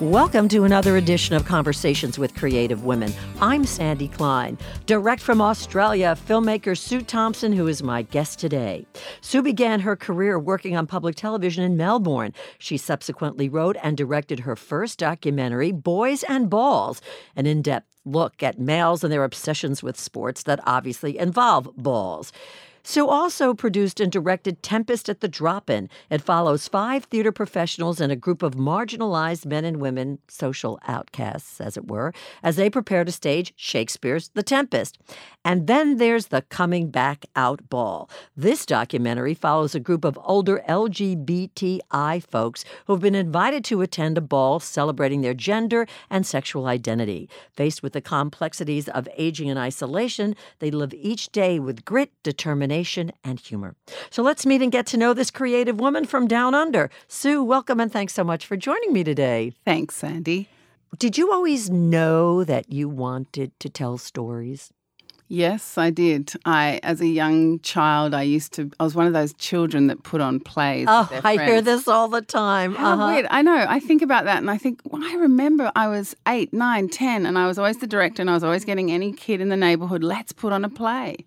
Welcome to another edition of Conversations with Creative Women. I'm Sandy Klein. Direct from Australia, filmmaker Sue Thompson, who is my guest today. Sue began her career working on public television in Melbourne. She subsequently wrote and directed her first documentary, Boys and Balls, an in depth look at males and their obsessions with sports that obviously involve balls. Sue also produced and directed Tempest at the Drop In. It follows five theater professionals and a group of marginalized men and women, social outcasts, as it were, as they prepare to stage Shakespeare's The Tempest. And then there's the Coming Back Out Ball. This documentary follows a group of older LGBTI folks who've been invited to attend a ball celebrating their gender and sexual identity. Faced with the complexities of aging and isolation, they live each day with grit, determination, and humor. So let's meet and get to know this creative woman from down under. Sue, welcome and thanks so much for joining me today. Thanks, Sandy. Did you always know that you wanted to tell stories? Yes, I did. I, as a young child, I used to. I was one of those children that put on plays. Oh, I hear this all the time. How uh-huh. weird! I know. I think about that, and I think well, I remember I was eight, nine, ten, and I was always the director, and I was always getting any kid in the neighborhood. Let's put on a play.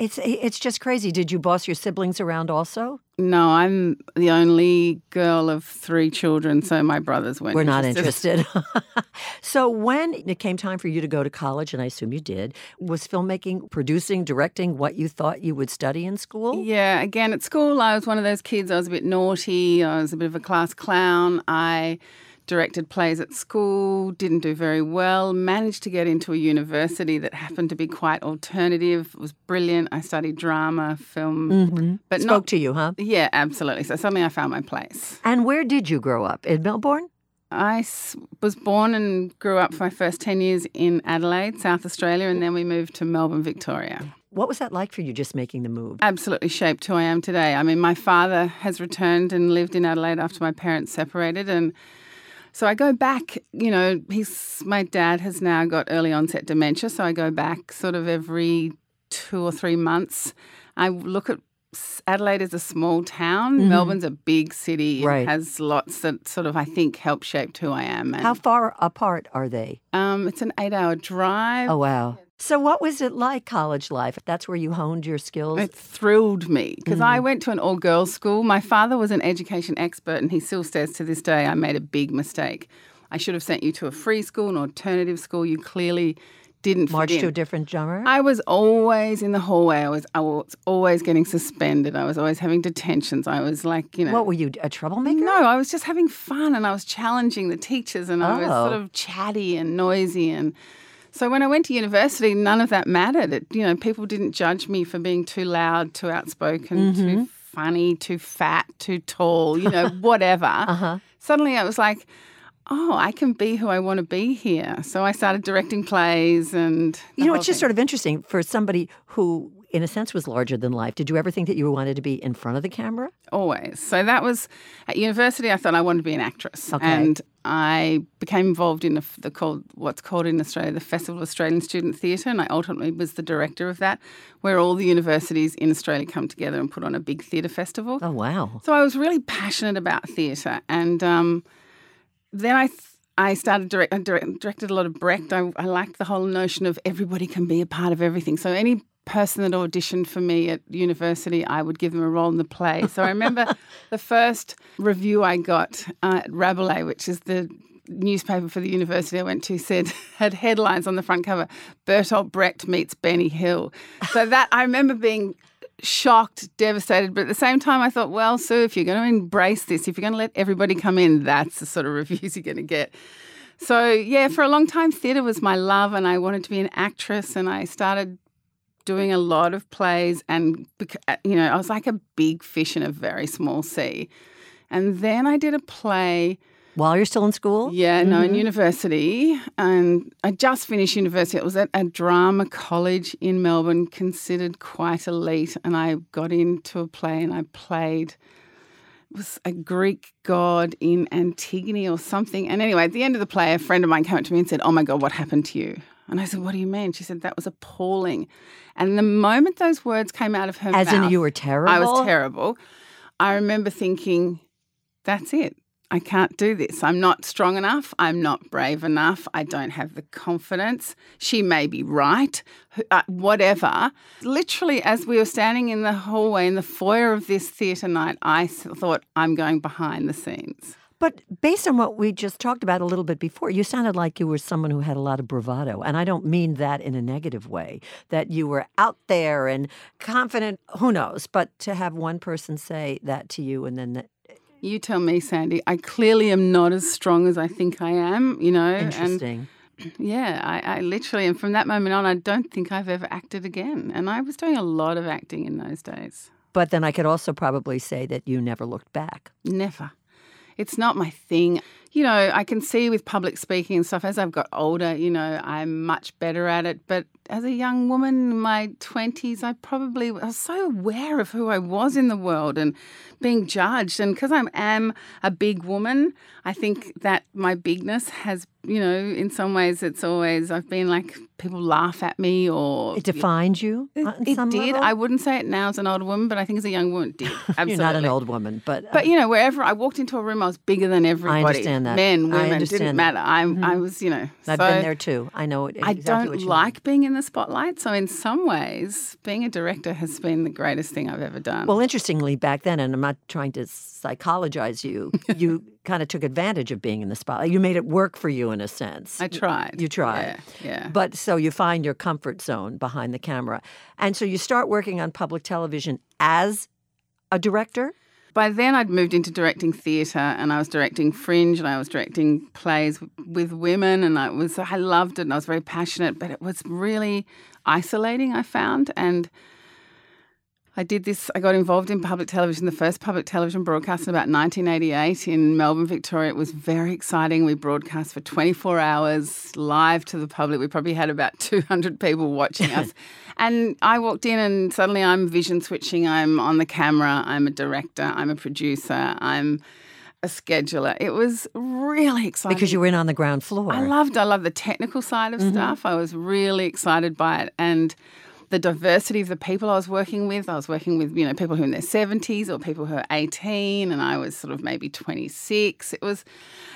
It's it's just crazy. Did you boss your siblings around also? No, I'm the only girl of three children, so my brothers weren't. We're not interested. so when it came time for you to go to college, and I assume you did, was filmmaking, producing, directing what you thought you would study in school? Yeah, again at school, I was one of those kids. I was a bit naughty. I was a bit of a class clown. I directed plays at school, didn't do very well, managed to get into a university that happened to be quite alternative, was brilliant. I studied drama, film, mm-hmm. but spoke not, to you, huh? Yeah, absolutely. So suddenly I found my place. And where did you grow up? In Melbourne? I was born and grew up for my first 10 years in Adelaide, South Australia, and then we moved to Melbourne, Victoria. What was that like for you just making the move? Absolutely shaped who I am today. I mean, my father has returned and lived in Adelaide after my parents separated, and so I go back, you know, he's my dad has now got early onset dementia, so I go back sort of every two or three months. I look at Adelaide is a small town. Mm-hmm. Melbourne's a big city. Right. It has lots that sort of I think help shape who I am. And, How far apart are they? Um, it's an eight-hour drive. Oh wow! So, what was it like, college life? That's where you honed your skills? It thrilled me because mm-hmm. I went to an all girls school. My father was an education expert, and he still says to this day, I made a big mistake. I should have sent you to a free school, an alternative school. You clearly didn't march to a different genre. I was always in the hallway. I was I was always getting suspended. I was always having detentions. I was like, you know, what were you a troublemaker? No, I was just having fun, and I was challenging the teachers, and I was sort oh. of chatty and noisy and so when I went to university, none of that mattered. It, you know, people didn't judge me for being too loud, too outspoken, mm-hmm. too funny, too fat, too tall, you know, whatever. uh-huh. Suddenly I was like, oh, I can be who I want to be here. So I started directing plays and. You know, it's just sort of interesting for somebody who in a sense, was larger than life. Did you ever think that you wanted to be in front of the camera? Always. So that was at university. I thought I wanted to be an actress, okay. and I became involved in the, the called what's called in Australia the Festival of Australian Student Theatre, and I ultimately was the director of that, where all the universities in Australia come together and put on a big theatre festival. Oh wow! So I was really passionate about theatre, and um, then I. Th- I started direct, I direct, directed a lot of Brecht. I, I liked the whole notion of everybody can be a part of everything. So any person that auditioned for me at university, I would give them a role in the play. So I remember the first review I got uh, at Rabelais, which is the newspaper for the university I went to, said had headlines on the front cover: Bertolt Brecht meets Benny Hill. So that I remember being shocked, devastated, but at the same time, I thought, well, Sue, if you're going to embrace this, if you're going to let everybody come in, that's the sort of reviews you're going to get. So, yeah, for a long time, theatre was my love, and I wanted to be an actress, and I started doing a lot of plays, and uh, you know, I was like a big fish in a very small sea. And then I did a play. While you're still in school? Yeah, mm-hmm. no, in mm-hmm. university. And I just finished university. It was at a drama college in Melbourne, considered quite elite. And I got into a play and I played it was a Greek god in Antigone or something. And anyway, at the end of the play, a friend of mine came up to me and said, Oh my God, what happened to you? And I said, What do you mean? She said, That was appalling. And the moment those words came out of her mouth As mouth, in you were terrible? I was terrible. I remember thinking, That's it. I can't do this. I'm not strong enough. I'm not brave enough. I don't have the confidence. She may be right. Uh, whatever. Literally, as we were standing in the hallway in the foyer of this theatre night, I thought, I'm going behind the scenes. But based on what we just talked about a little bit before, you sounded like you were someone who had a lot of bravado. And I don't mean that in a negative way, that you were out there and confident, who knows. But to have one person say that to you and then that, you tell me, Sandy. I clearly am not as strong as I think I am, you know. Interesting. And yeah, I, I literally, and from that moment on, I don't think I've ever acted again. And I was doing a lot of acting in those days. But then I could also probably say that you never looked back. Never. It's not my thing. You know, I can see with public speaking and stuff as I've got older, you know, I'm much better at it. But as a young woman in my 20s, I probably I was so aware of who I was in the world and being judged. And because I am a big woman, I think that my bigness has, you know, in some ways, it's always, I've been like, people laugh at me or. It defined you? It, it did. I wouldn't say it now as an old woman, but I think as a young woman, it did. Absolutely. You're not an old woman, but. Uh, but, you know, wherever I walked into a room, I was bigger than everybody. I understand that. Men, women, didn't that. matter. I, mm-hmm. I was, you know. I've so been there too. I know exactly I don't like mean. being in the spotlight. So, in some ways, being a director has been the greatest thing I've ever done. Well, interestingly, back then, and I'm not trying to psychologize you, you kind of took advantage of being in the spotlight. You made it work for you in a sense. I tried. You tried. Yeah, yeah. But so you find your comfort zone behind the camera. And so you start working on public television as a director? By then, I'd moved into directing theatre, and I was directing Fringe, and I was directing plays with women, and I was I loved it, and I was very passionate. But it was really isolating. I found, and I did this, I got involved in public television, the first public television broadcast in about 1988 in Melbourne, Victoria. It was very exciting. We broadcast for 24 hours live to the public. We probably had about 200 people watching us. and I walked in, and suddenly I'm vision switching. I'm on the camera, I'm a director, I'm a producer, I'm a scheduler. It was really exciting because you were in on the ground floor. I loved. I loved the technical side of mm-hmm. stuff. I was really excited by it, and the diversity of the people I was working with. I was working with, you know, people who are in their 70s or people who are 18 and I was sort of maybe 26. It was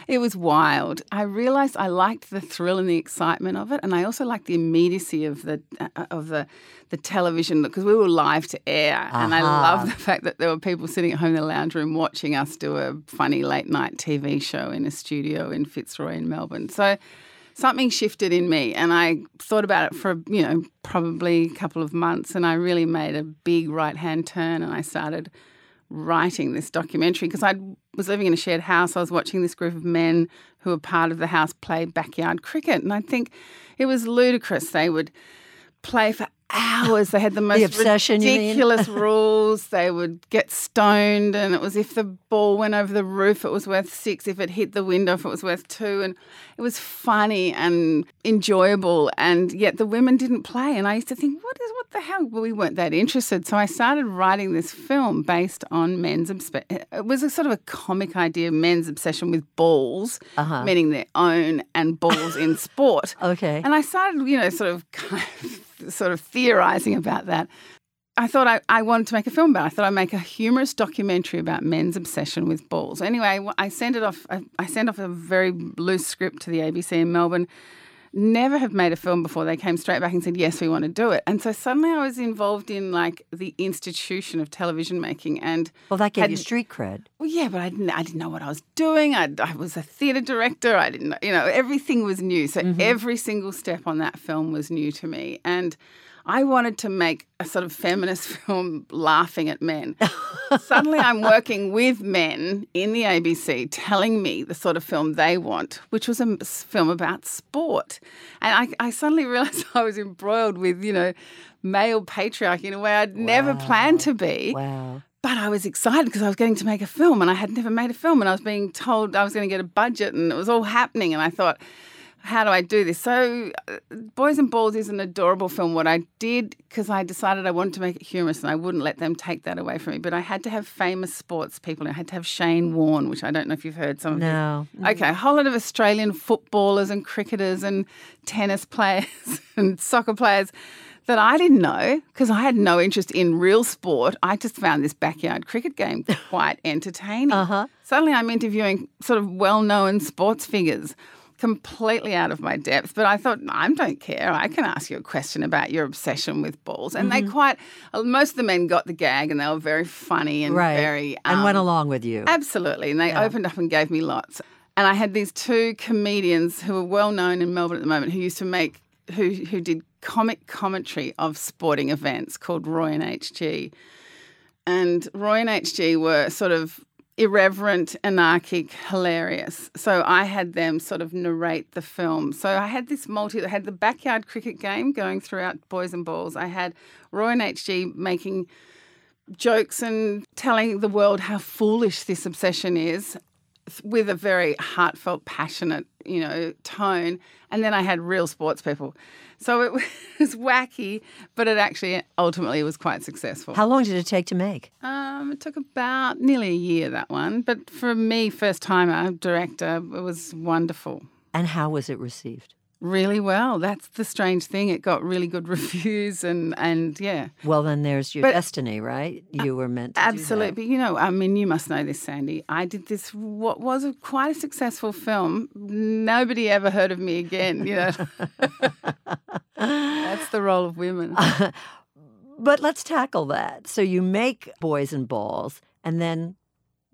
it was wild. I realized I liked the thrill and the excitement of it and I also liked the immediacy of the uh, of the the television because we were live to air uh-huh. and I love the fact that there were people sitting at home in the lounge room watching us do a funny late night TV show in a studio in Fitzroy in Melbourne. So something shifted in me and I thought about it for, you know, probably a couple of months and I really made a big right hand turn and I started writing this documentary because I was living in a shared house. I was watching this group of men who were part of the house play backyard cricket and I think it was ludicrous. They would play for hours. They had the most the obsession, ridiculous rules. They would get stoned, and it was if the ball went over the roof, it was worth six. If it hit the window, if it was worth two. And it was funny and enjoyable. And yet the women didn't play. And I used to think, what is what the hell? Well, we weren't that interested. So I started writing this film based on men's. It was a sort of a comic idea, men's obsession with balls, uh-huh. meaning their own, and balls in sport. Okay. And I started, you know, sort of kind of sort of theorizing about that. I thought I, I wanted to make a film about it. I thought I'd make a humorous documentary about men's obsession with balls. Anyway, I sent it off. I sent off a very loose script to the ABC in Melbourne never have made a film before. They came straight back and said, yes, we want to do it. And so suddenly I was involved in like the institution of television making. And well, that gave had, you street cred. Well, yeah, but I didn't, I didn't know what I was doing. I, I was a theatre director. I didn't, you know, everything was new. So mm-hmm. every single step on that film was new to me. And I wanted to make a sort of feminist film laughing at men. Suddenly, I'm working with men in the ABC telling me the sort of film they want, which was a film about sport. And I, I suddenly realized I was embroiled with, you know, male patriarchy in a way I'd wow. never planned to be. Wow. But I was excited because I was getting to make a film and I had never made a film and I was being told I was going to get a budget and it was all happening. And I thought, how do I do this? So, uh, Boys and Balls is an adorable film. What I did, because I decided I wanted to make it humorous and I wouldn't let them take that away from me, but I had to have famous sports people. I had to have Shane Warne, which I don't know if you've heard some of No. his. Okay, a whole lot of Australian footballers and cricketers and tennis players and soccer players that I didn't know because I had no interest in real sport. I just found this backyard cricket game quite entertaining. Uh-huh. Suddenly I'm interviewing sort of well known sports figures completely out of my depth. But I thought, I don't care. I can ask you a question about your obsession with balls. And Mm-hmm. they quite, uh, most of the men got the gag and they were very funny and Right. very. and went um, along with you. Absolutely. And they Yeah. opened up and gave me lots. And I had these two comedians who were well known in Melbourne at the moment who used to make, who, who did comic commentary of sporting events called Roy and HG. And Roy and HG were sort of irreverent, anarchic, hilarious. So I had them sort of narrate the film. So I had this multi, I had the backyard cricket game going throughout Boys and Balls. I had Roy and HG making jokes and telling the world how foolish this obsession is with a very heartfelt, passionate, you know, tone. And then I had real sports people. So it was wacky, but it actually ultimately was quite successful. How long did it take to make? Um, it took about nearly a year, that one. But for me, first timer director, it was wonderful. And how was it received? Really well. That's the strange thing. It got really good reviews and, and yeah. Well, then there's your But- destiny, right? You were meant to. Absolutely. But you know, I mean, you must know this, Sandy. I did this, what was a, quite a successful film. Nobody ever heard of me again, you know. That's the role of women. But let's tackle that. So you make boys and balls, and then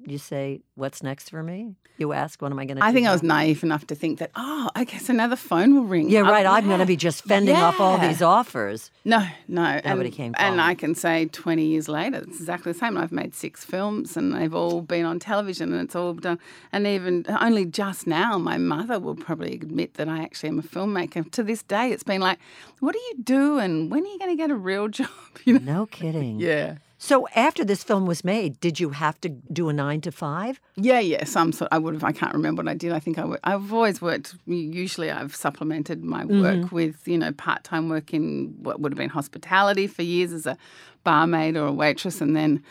you say, "What's next for me?" You ask, "What am I going to?" I think I was naive enough to think that, oh, I guess another phone will ring. Yeah, Oh, right. I'm going to be just fending off all these offers. No, no. Nobody and, came And. I can say 20 years later, it's exactly the same. I've made six films and they've all been on television and it's all done. And even only just now, my mother will probably admit that I actually am a filmmaker. To this day, it's been like, what do you do and when are you going to get a real job? You know? No kidding. Yeah. So after this film was made, did you have to do a nine to five? Yeah, yeah, some sort. I would have. I can't remember what I did. I think I would. I've always worked. Usually, I've supplemented my work mm-hmm. with you know part time work in what would have been hospitality for years as a barmaid or a waitress, and then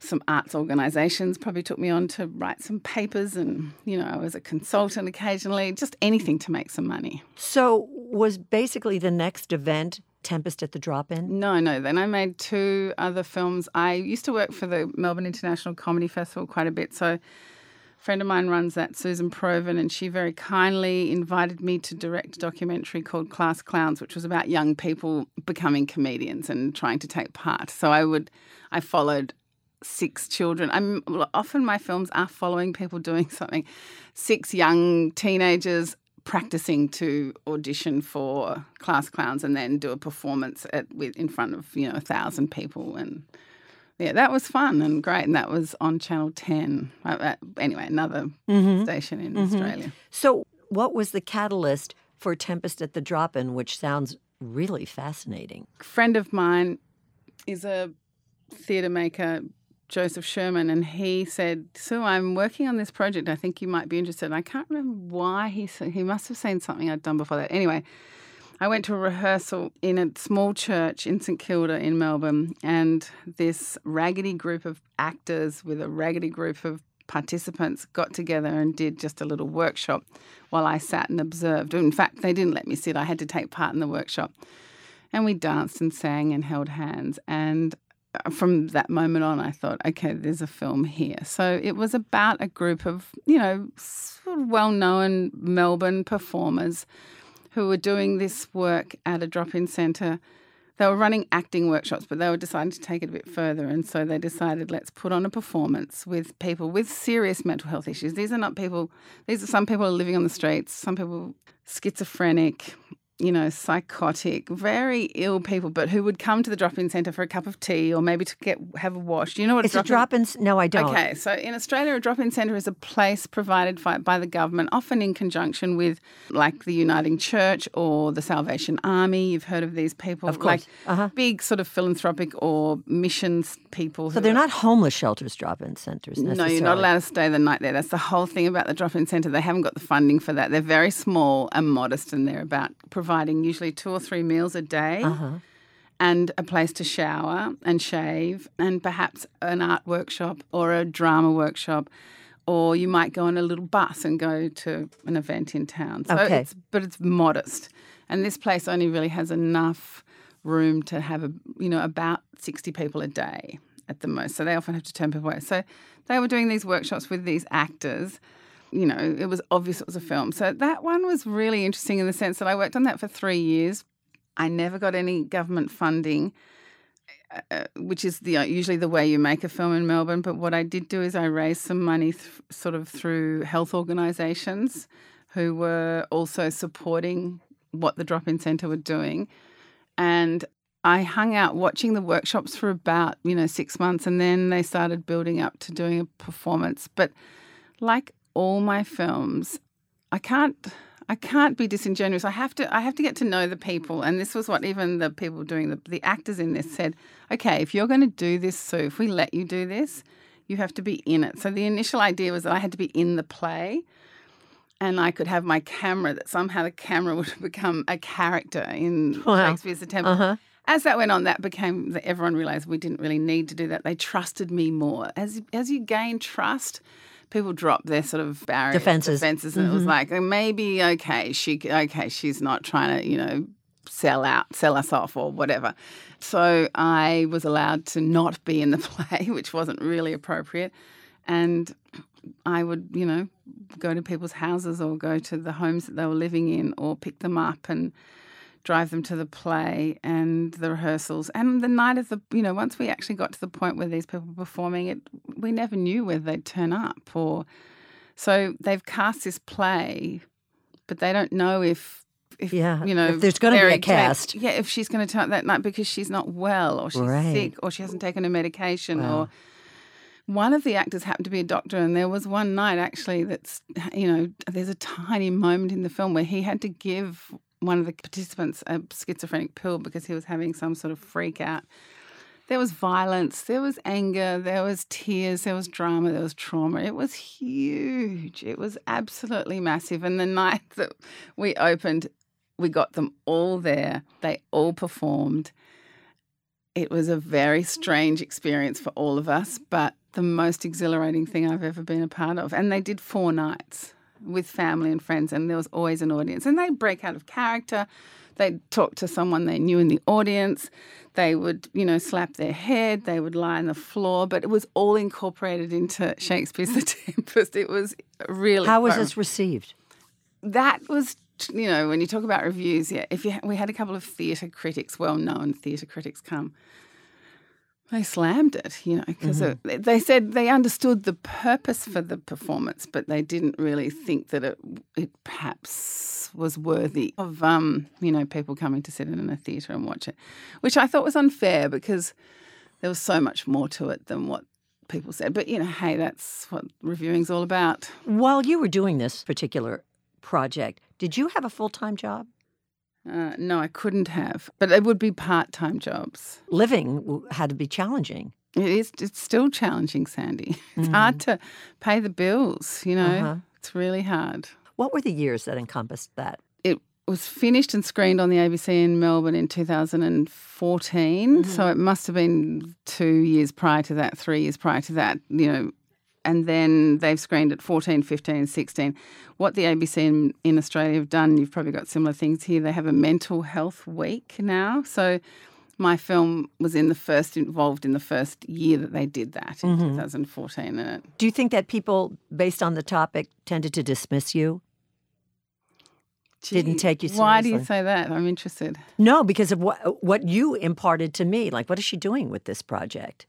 some arts organisations probably took me on to write some papers, and you know I was a consultant occasionally, just anything to make some money. So was basically the next event Tempest at the Drop-In? No, no. Then I made two other films. I used to work for the Melbourne International Comedy Festival quite a bit. So a friend of mine runs that, Susan Provan, and she very kindly invited me to direct a documentary called Class Clowns, which was about young people becoming comedians and trying to take part. So I would, I followed six children. I'm often my films are following people doing something. Six young teenagers practicing to audition for class clowns and then do a performance at with in front of you know a thousand people and yeah that was fun and great. And that was on channel 10 Uh, uh, anyway another station in australia. So what was the catalyst for Tempest at the Drop-In, which sounds really fascinating? friend of mine is a theatre maker Joseph Sherman, and he said, "Sue, I'm working on this project. I think you might be interested." And I can't remember why he said he must have seen something I'd done before that. Anyway, I went to a rehearsal in a small church in St Kilda in Melbourne, and this raggedy group of actors with a raggedy group of participants got together and did just a little workshop while I sat and observed. In fact, they didn't let me sit. I had to take part in the workshop. And we danced and sang and held hands. And from that moment on, I thought, okay, there's a film here. So it was about a group of, you know, sort of well known Melbourne performers who were doing this work at a drop in centre. They were running acting workshops, but they were deciding to take it a bit further. And so they decided, let's put on a performance with people with serious mental health issues. These are not people, these are some people living on the streets, some people schizophrenic, you know, psychotic, very ill people, but who would come to the drop-in centre for a cup of tea or maybe to get have a wash. Do you know what It's a a drop-in? drop in. No, I don't. Okay, so in Australia, a drop-in centre is a place provided by, by the government, often in conjunction with, like, the Uniting Church or the Salvation Army. You've heard of these people, Of course. like Uh-huh. big sort of philanthropic or missions people. So they're are- not homeless shelters, drop-in centers. no, you're not allowed to stay the night there. That's the whole thing about the drop in centre. They haven't got the funding for that. They're very small and modest, and they're about providing usually two or three meals a day Uh-huh. and a place to shower and shave, and perhaps an art workshop or a drama workshop. Or you might go on a little bus and go to an event in town. So Okay. it's, but it's modest. And this place only really has enough room to have a you know about 60 people a day at the most so they often have to turn people away so they were doing these workshops with these actors you know it was obvious it was a film. So that one was really interesting in the sense that i worked on that for three years. I never got any government funding uh, which is the usually the way you make a film in melbourne. But what i did do is i raised some money th- sort of through health organisations who were also supporting what the drop-in centre were doing. And I hung out watching the workshops for about, you know, six months and then they started building up to doing a performance. But like all my films, I can't I can't be disingenuous. I have to I have to get to know the people. And this was what even the people doing the the actors in this said, okay, if you're gonna do this, so if we let you do this, you have to be in it. So the initial idea was that I had to be in the play and I could have my camera, that somehow the camera would become a character in Wow. Shakespeare's The Tempest. Uh-huh. As that went on, that became that everyone realised we didn't really need to do that. They trusted me more. As as you gain trust, people drop their sort of barriers, Defenses. defenses, and it was mm-hmm. like oh, maybe okay, she okay, she's not trying to you know sell out, sell us off or whatever. So I was allowed to not be in the play, which wasn't really appropriate, and I would you know go to people's houses or go to the homes that they were living in or pick them up and drive them to the play and the rehearsals and the night of the you know once we actually got to the point where these people were performing it we never knew whether they'd turn up or so they've cast this play but they don't know if if Yeah, you know if there's gonna be a cast. yeah if she's going to turn up that night because she's not well or she's Right. sick or she hasn't taken her medication Wow. or one of the actors happened to be a doctor, and there was one night actually that's, you know, there's a tiny moment in the film where he had to give one of the participants a schizophrenic pill because he was having some sort of freak out. There was violence, there was anger, there was tears, there was drama, there was trauma. It was huge. It was absolutely massive. And the night that we opened, we got them all there. They all performed. It was a very strange experience for all of us, but the most exhilarating thing I've ever been a part of. And they did four nights with family and friends, and there was always an audience. And they'd break out of character. They'd talk to someone they knew in the audience. They would, you know, slap their head. They would lie on the floor. But it was all incorporated into Shakespeare's The Tempest. It was really How was fun this received? that was you know when you talk about reviews yeah if you we had a couple of theatre critics well known theatre critics come they slammed it you know because Mm-hmm. they said they understood the purpose for the performance but they didn't really think that it it perhaps was worthy of um you know people coming to sit in a theatre and watch it which i thought was unfair because there was so much more to it than what people said but you know hey that's what reviewing's all about While you were doing this particular project, did you have a full time job? Uh, no, I couldn't have, but it would be part-time jobs. Living had to be challenging. It is. It's still challenging, Sandy. It's hard to pay the bills. You know, Uh-huh. it's really hard. What were the years that encompassed that? It was finished and screened on the ABC in Melbourne in 2014. So it must have been two years prior to that, three years prior to that. You know. And then they've screened at 14, 15, and 16. What the ABC in, in Australia have done, you've probably got similar things here. They have a mental health week now. So my film was in the first involved in the first year that they did that in mm-hmm. 2014 and it Do you think that people, based on the topic, tended to dismiss you? Didn't take you seriously. why do you say that i'm interested No, because of what what you imparted to me. Like, what is she doing with this project?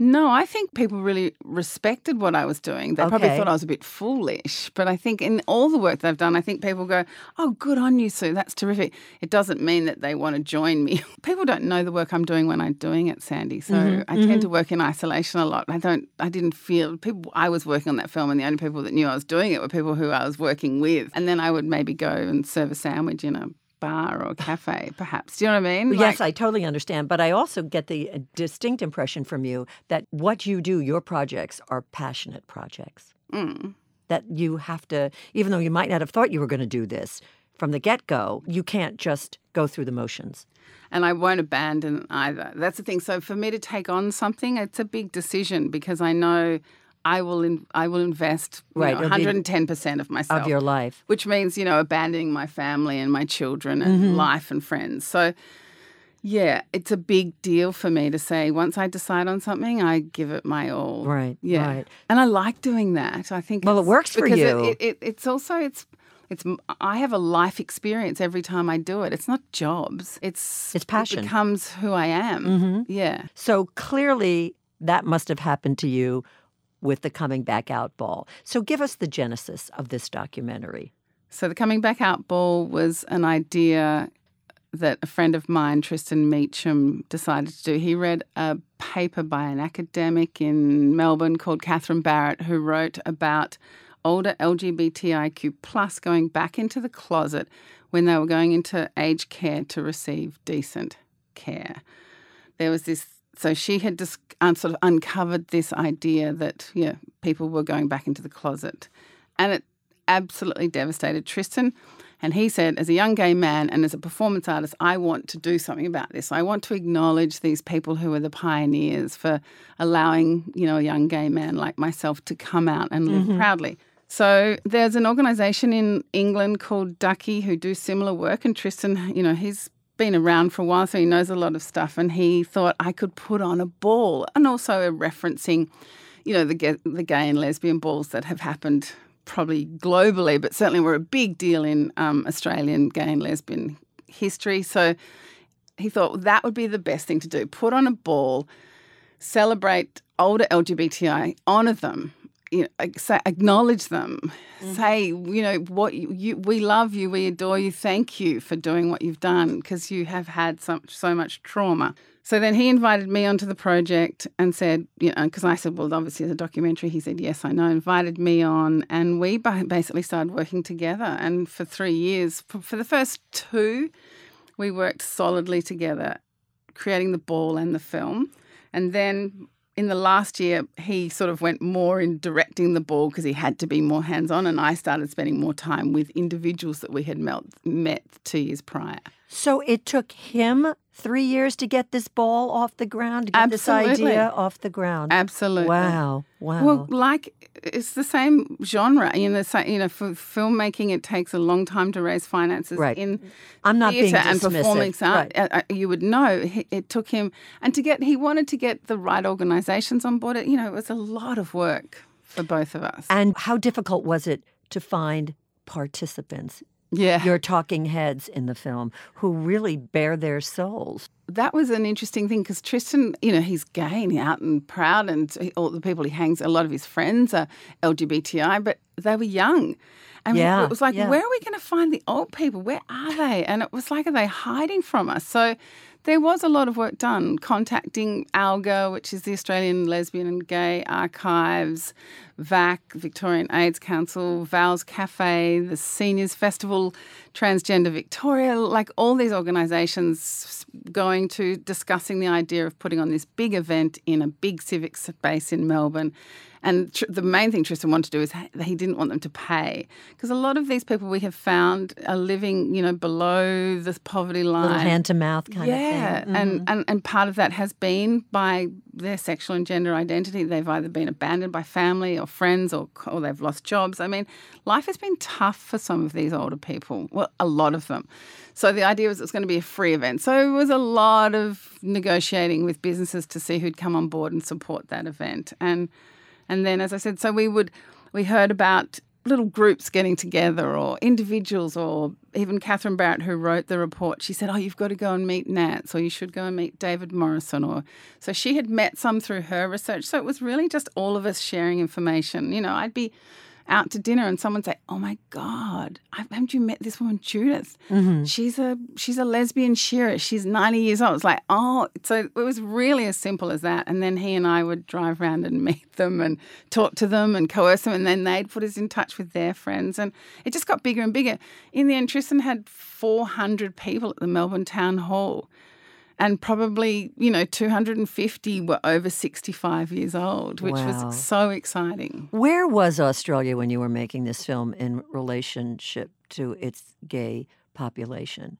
No, I think people really respected what I was doing. They probably thought I was a bit foolish. But I think in all the work they've done, I think people go, oh, good on you, Sue. That's terrific. It doesn't mean that they want to join me. people don't know the work I'm doing when I'm doing it, Sandy. So Mm-hmm, I tend to work in isolation a lot. I don't, I didn't feel, people, I was working on that film and the only people that knew I was doing it were people who I was working with. And then I would maybe go and serve a sandwich in a bar or cafe, perhaps. Do you know what I mean? yes, Like- I totally understand. But I also get the uh, distinct impression from you that what you do, your projects, are passionate projects. Mm. That you have to, even though you might not have thought you were going to do this from the get go, you can't just go through the motions. and I won't abandon either. That's the thing. So for me to take on something, it's a big decision because I know I will in, I will invest Right, know, 110% of myself. Of your life. which means, you know, abandoning my family and my children and Mm-hmm. life and friends. So yeah, it's a big deal for me to say once I decide on something, I give it my all. Right, Yeah. right. And I like doing that. I think Well, it works for because it- you. It, it, it's also it's it's I have a life experience every time I do it. It's not jobs. It's It's passion. It becomes who I am. Yeah. So clearly, that must have happened to you with the Coming Back Out ball. So give us the genesis of this documentary. So the coming back out ball was an idea that a friend of mine, Tristan Meecham, decided to do. He read a paper by an academic in Melbourne called Catherine Barrett, who wrote about older LGBTIQ plus going back into the closet when they were going into aged care to receive decent care. There was this. So she had just un- sort of uncovered this idea that yeah, people were going back into the closet, and it absolutely devastated Tristan. And he said, as a young gay man and as a performance artist, I want to do something about this. I want to acknowledge these people who are the pioneers for allowing, you know, a young gay man like myself to come out and live mm-hmm. proudly. So there's an organisation in England called Duckie who do similar work, and Tristan, you know, he's been around for a while, so he knows a lot of stuff. And he thought I could put on a ball, and also referencing, you know, the ga- the gay and lesbian balls that have happened probably globally, but certainly were a big deal in um, Australian gay and lesbian history. So he thought that would be the best thing to do: put on a ball, celebrate older LGBTI, honor them, you know, say, acknowledge them, mm-hmm. say, you know, what you, you, we love you, we adore you, thank you for doing what you've done because you have had so, so much trauma. So then he invited me onto the project and said, you know, because I said, well, obviously the documentary. He said, yes, I know. Invited me on, and we basically started working together. And for three years, for, for the first two, we worked solidly together, creating the ball and the film. And then in the last year, he sort of went more in directing the ball because he had to be more hands on. And I started spending more time with individuals that we had met, met two years prior. So it took him three years to get this ball off the ground, to get this idea off the ground. Absolutely. Wow. Wow. Well, like it's the same genre. You know, so, you know, for filmmaking, it takes a long time to raise finances. Right. In I'm not being and dismissive. performance art, Right. uh, uh, you would know he- it took him, and to get he wanted to get the right organisations on board. It you know it was a lot of work for both of us. and how difficult was it to find participants, yeah, your talking heads in the film, who really bare their souls? that was an interesting thing because Tristan, you know, he's gay and out and proud, and he- all the people he hangs, a lot of his friends are LGBTI, but they were young. And Yeah, it was like, yeah. where are we going to find the old people? Where are they? And it was like, are they hiding from us? So there was a lot of work done contacting ALGA, which is the Australian Lesbian and Gay Archives, VAC, Victorian AIDS Council, Val's Cafe, the Seniors Festival, Transgender Victoria, like all these organisations going to discussing the idea of putting on this big event in a big civic space in Melbourne. And tr- the main thing Tristan wanted to do is he didn't want them to pay because a lot of these people we have found are living, you know, below the poverty line. Little hand to mouth kind yeah, of thing. and, mm-hmm. and and part of that has been by their sexual and gender identity. They've either been abandoned by family or friends, or or they've lost jobs. I mean, life has been tough for some of these older people. Well, a lot of them. So the idea was it was going to be a free event. So it was a lot of negotiating with businesses to see who'd come on board and support that event. And and then, as I said, so we would we heard about little groups getting together or individuals or even Catherine Barrett who wrote the report she said oh you've got to go and meet Nance or you should go and meet David Morrison or so she had met some through her research. So it was really just all of us sharing information. You know I'd be out to dinner and someone say, "Oh my God, haven't you met this woman Judith? Mm-hmm. She's a she's a lesbian shearer. She's ninety years old." It's like, oh, so it was really as simple as that. And then he and I would drive around and meet them and talk to them and coerce them, and then they'd put us in touch with their friends, and it just got bigger and bigger. In the end, Tristan had four hundred people at the Melbourne Town Hall and probably you know 250 were over 65 years old which wow. was so exciting where was australia when you were making this film in relationship to its gay population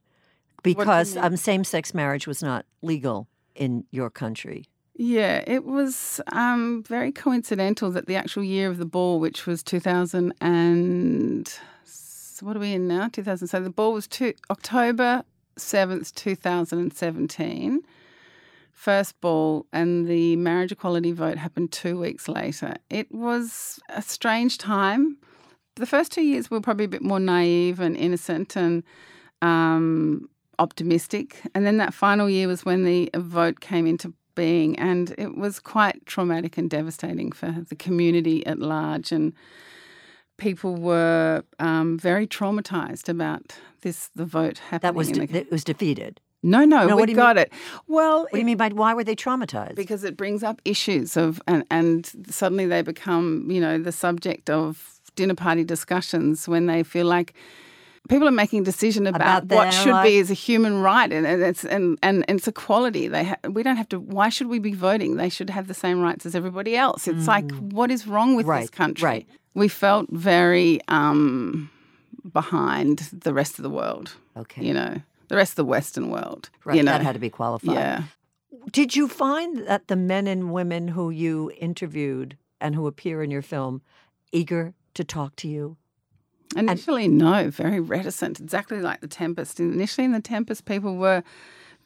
because um, same-sex marriage was not legal in your country yeah, it was um, very coincidental that the actual year of the ball, which was 2000 and so what are we in now? 2000. So the ball was two, October 7th, 2017, first ball, and the marriage equality vote happened two weeks later. It was a strange time. The first two years were probably a bit more naive and innocent and um, optimistic. And then that final year was when the vote came into being, and it was quite traumatic and devastating for the community at large. And people were um, very traumatized about this the vote happening. That was de- the, it was defeated. No, no, no we got mean? it. Well, what do you mean by why were they traumatized? Because it brings up issues of and, and suddenly they become you know the subject of dinner party discussions when they feel like people are making a decision about, about what should be as a human right and, and it's and, and, it's equality they ha- we don't have to why should we be voting they should have the same rights as everybody else it's mm. like what is wrong with right, this country right we felt very um, behind the rest of the world. Okay. You know, the rest of the Western world. Right. You know? That had to be qualified. Yeah. Did you find that the men and women who you interviewed and who appear in your film eager to talk to you? Initially, and- no, very reticent, exactly like The Tempest. Initially, in The Tempest, people were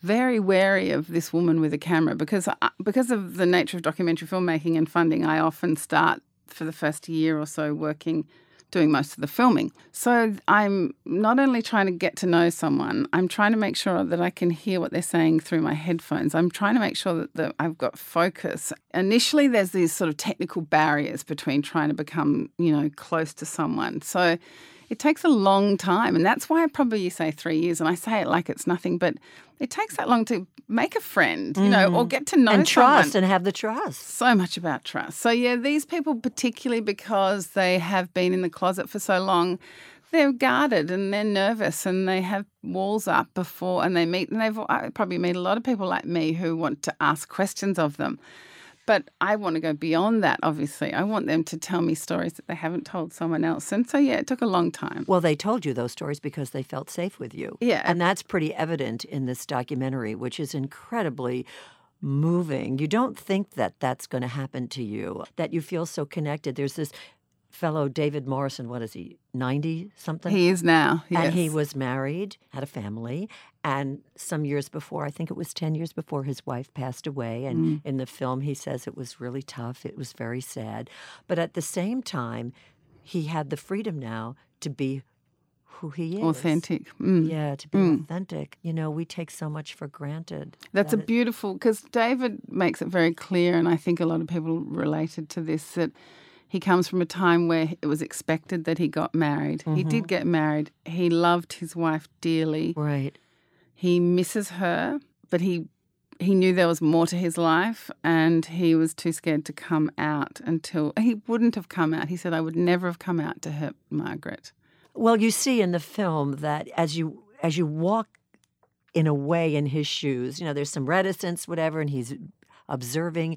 very wary of this woman with a camera because uh, because of the nature of documentary filmmaking and funding. I often start for the first year or so working doing most of the filming. So I'm not only trying to get to know someone, I'm trying to make sure that I can hear what they're saying through my headphones. I'm trying to make sure that, I've got focus. Initially, there's these sort of technical barriers between trying to become, you know, close to someone. So it takes a long time. And that's why I probably say three years. And I say it like it's nothing, but it takes that long to make a friend, you know, or mm. get to know and someone. trust and have the trust. So much about trust. So yeah, these people, particularly because they have been in the closet for so long, they're guarded and they're nervous and they have walls up before and they meet and they've I probably meet a lot of people like me who want to ask questions of them. But I want to go beyond that, obviously. I want them to tell me stories that they haven't told someone else. And so, yeah, it took a long time. Well, they told you those stories because they felt safe with you. Yeah. And that's pretty evident in this documentary, which is incredibly moving. You don't think that that's going to happen to you, that you feel so connected. There's this fellow David Morrison, what is he, 90 something? He is now. Yes. And he was married, had a family, and some years before, I think it was 10 years before his wife passed away. And mm. in the film, he says it was really tough, it was very sad. But at the same time, he had the freedom now to be who he is. Authentic. Mm. Yeah, to be mm. authentic. You know, we take so much for granted. That's that a beautiful, because David makes it very clear, and I think a lot of people related to this, that he comes from a time where it was expected that he got married. Mm-hmm. He did get married. He loved his wife dearly. Right. He misses her, but he he knew there was more to his life and he was too scared to come out until he wouldn't have come out. He said I would never have come out to hurt Margaret. Well, you see in the film that as you as you walk in a way in his shoes, you know, there's some reticence, whatever, and he's observing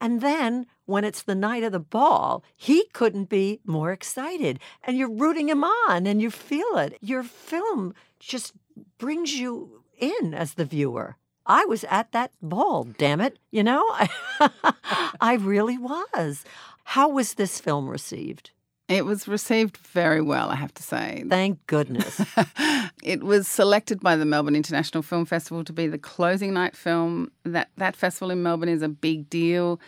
and then when it's the night of the ball, he couldn't be more excited. And you're rooting him on and you feel it. Your film just brings you in as the viewer. I was at that ball, damn it. You know, I really was. How was this film received? It was received very well, I have to say. Thank goodness. it was selected by the Melbourne International Film Festival to be the closing night film. That that festival in Melbourne is a big deal.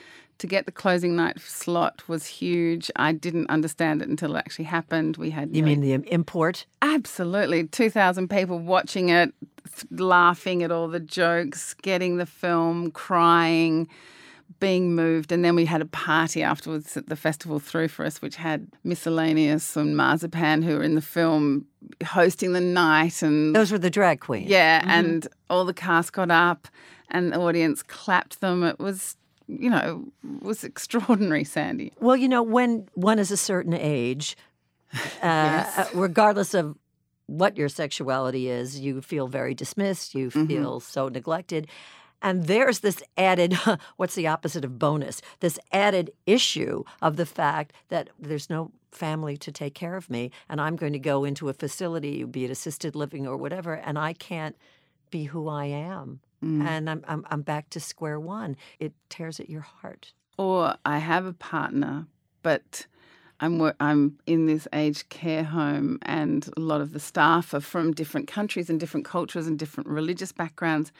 To get the closing night slot was huge. I didn't understand it until it actually happened. We had You mean the import? absolutely 2,000 people watching it, th- laughing at all the jokes, getting the film, crying, being moved, and then we had a party afterwards at the festival through for us, which had miscellaneous and marzipan who were in the film hosting the night and Those were the drag queens. yeah, mm-hmm. and all the cast got up and the audience clapped them. It was, you know, was extraordinary, Sandy. Well, you know, when one is a certain age, uh, regardless of what your sexuality is, you feel very dismissed, you feel so neglected. And there's this added, what's the opposite of bonus? This added issue of the fact that there's no family to take care of me, and I'm going to go into a facility, be it assisted living or whatever, and I can't be who I am. Mm. And I'm, I'm, I'm back to square one. It tears at your heart. Or I have a partner, but I'm I'm in this aged care home, and a lot of the staff are from different countries and different cultures and different religious backgrounds,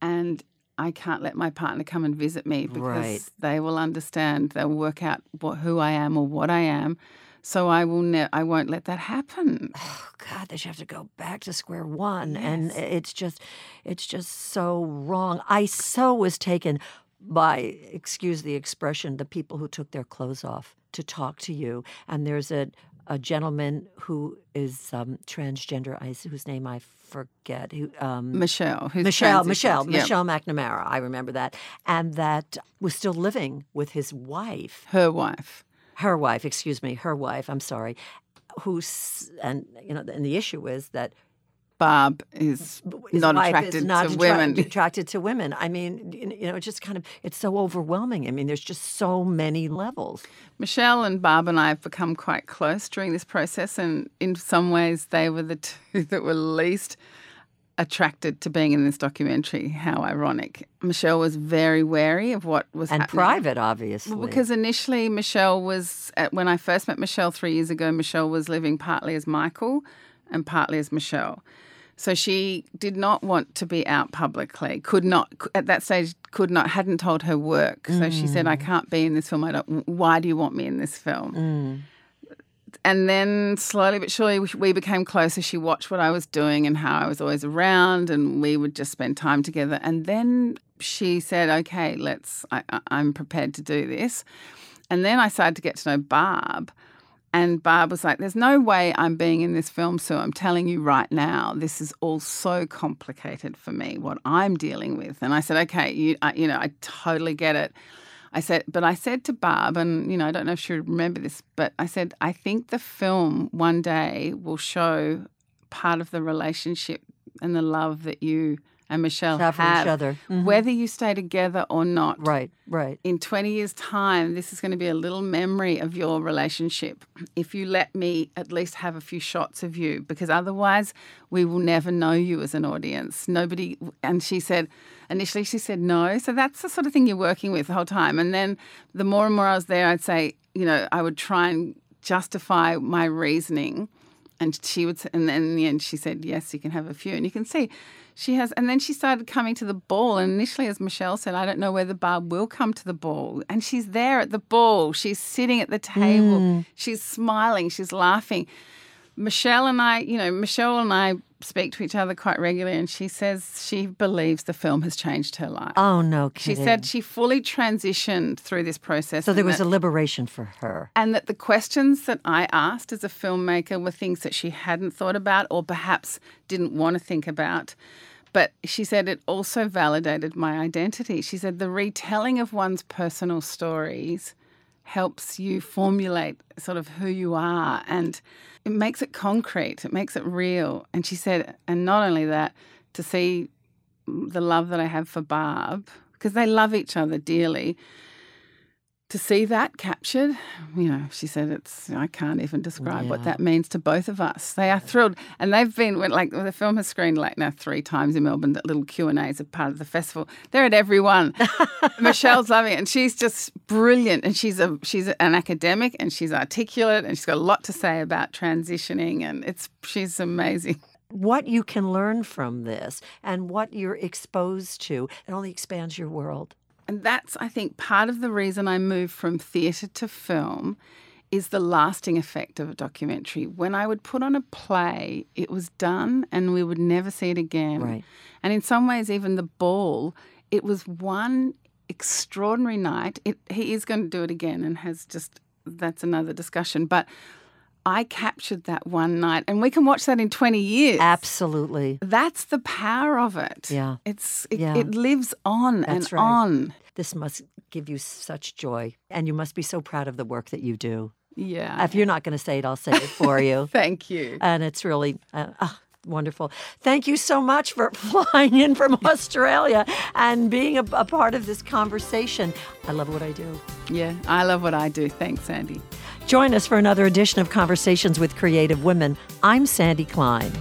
and I can't let my partner come and visit me because Right. they will understand. They'll work out what, who I am or what I am. So I will ne- I won't let that happen. oh god that you have to go back to square one and it's just it's just so wrong i so was taken by excuse the expression the people who took their clothes off to talk to you and there's a a gentleman who is um, transgender I, whose name i forget who um, Michelle, Michelle. Michelle. Michelle McNamara. I remember that, and that was still living with his wife her wife. Her wife, excuse me, her wife, I'm sorry, who's, and, you know, and the issue is that Barb is his not attracted is not to attra- women. attracted to women. I mean, you you know, it's just kind of, it's so overwhelming. I mean, there's just so many levels. Michelle and Barb and I have become quite close during this process, and in some ways, they were the two that were least attracted to being in this documentary. How ironic. Michelle was very wary of what was And happening. private, obviously. Well, because initially Michelle was, at, when I first met Michelle three years ago, Michelle was living partly as Michael and partly as Michelle. So she did not want to be out publicly. Could not at that stage. Could not hadn't told her work. So she said, "I mm. can't be in this film. I don't. Why do you want me in this film?" Mm. And then slowly but surely we- became closer. She watched what I was doing and how I was always around, and we would just spend time together. And then she said, "Okay, let's. I, I'm prepared to do this." And then I started to get to know Barb. And Barb was like, There's no way I'm being in this film, so I'm telling you right now, this is all so complicated for me, what I'm dealing with. And I said, Okay, you, I, you know, I totally get it. I said, but I said to Barb, and, you know, I don't know if she would remember this, but I said, I think the film one day will show part of the relationship and the love that you and Michelle Have have, for each other. Mhm. whether you stay together or not Right, right. in 20 years' time, this is going to be a little memory of your relationship. If you let me at least have a few shots of you, because otherwise we will never know you as an audience. Nobody, and she said, initially she said no. So that's the sort of thing you're working with the whole time. And then the more and more I was there, I'd say, you know, I would try and justify my reasoning. And she would, and then in the end, she said, "Yes, you can have a few." And you can see, she has. And then she started coming to the ball. And initially, as Michelle said, I don't know whether Barb will come to the ball. And she's there at the ball. She's sitting at the table. Mm. She's smiling. She's laughing. Michelle and I, you know, Michelle and I speak to each other quite regularly, and she says she believes the film has changed her life. Oh, no Kidding. she said she fully transitioned through this process. so there was that- a liberation for her. and that the questions that I asked as a filmmaker were things that she hadn't thought about or perhaps didn't want to think about. But she said it also validated my identity. She said the retelling of one's personal stories helps you formulate sort of who you are and it makes it concrete, it makes it real. And she said, and not only that, to see the love that I have for Barb, because they love each other dearly, to see that captured, you know, she said it's I can't even describe what that means to both of us. They are thrilled, and they've been like the film has screened like now three times in Melbourne. That little Q and A's are part of the festival. They're at every one. Michelle's loving it, and she's just brilliant. And she's a she's an academic, and she's articulate, and she's got a lot to say about transitioning, and it's she's amazing. What you can learn from this and what you're exposed to, it only expands your world. And that's, I think, part of the reason I moved from theatre to film is the lasting effect of a documentary. When I would put on a play, it was done and we would never see it again. Right. And in some ways, even the ball, it was one extraordinary night. It, he is going to do it again and has just, that's another discussion. But I captured that one night, and we can watch that in 20 years. Absolutely. That's the power of it. Yeah. It's it, Yeah. it lives on That's and right. on. This must give you such joy, and you must be so proud of the work that you do. Yeah. If you're not going to say it, I'll say it for you. Thank you. and it's really uh, ah, wonderful. Thank you so much for flying in from Australia and being a, a part of this conversation. I love what I do. Yeah, I love what I do. Thanks, Sandy. Join us for another edition of Conversations with Creative Women. I'm Sandy Klein.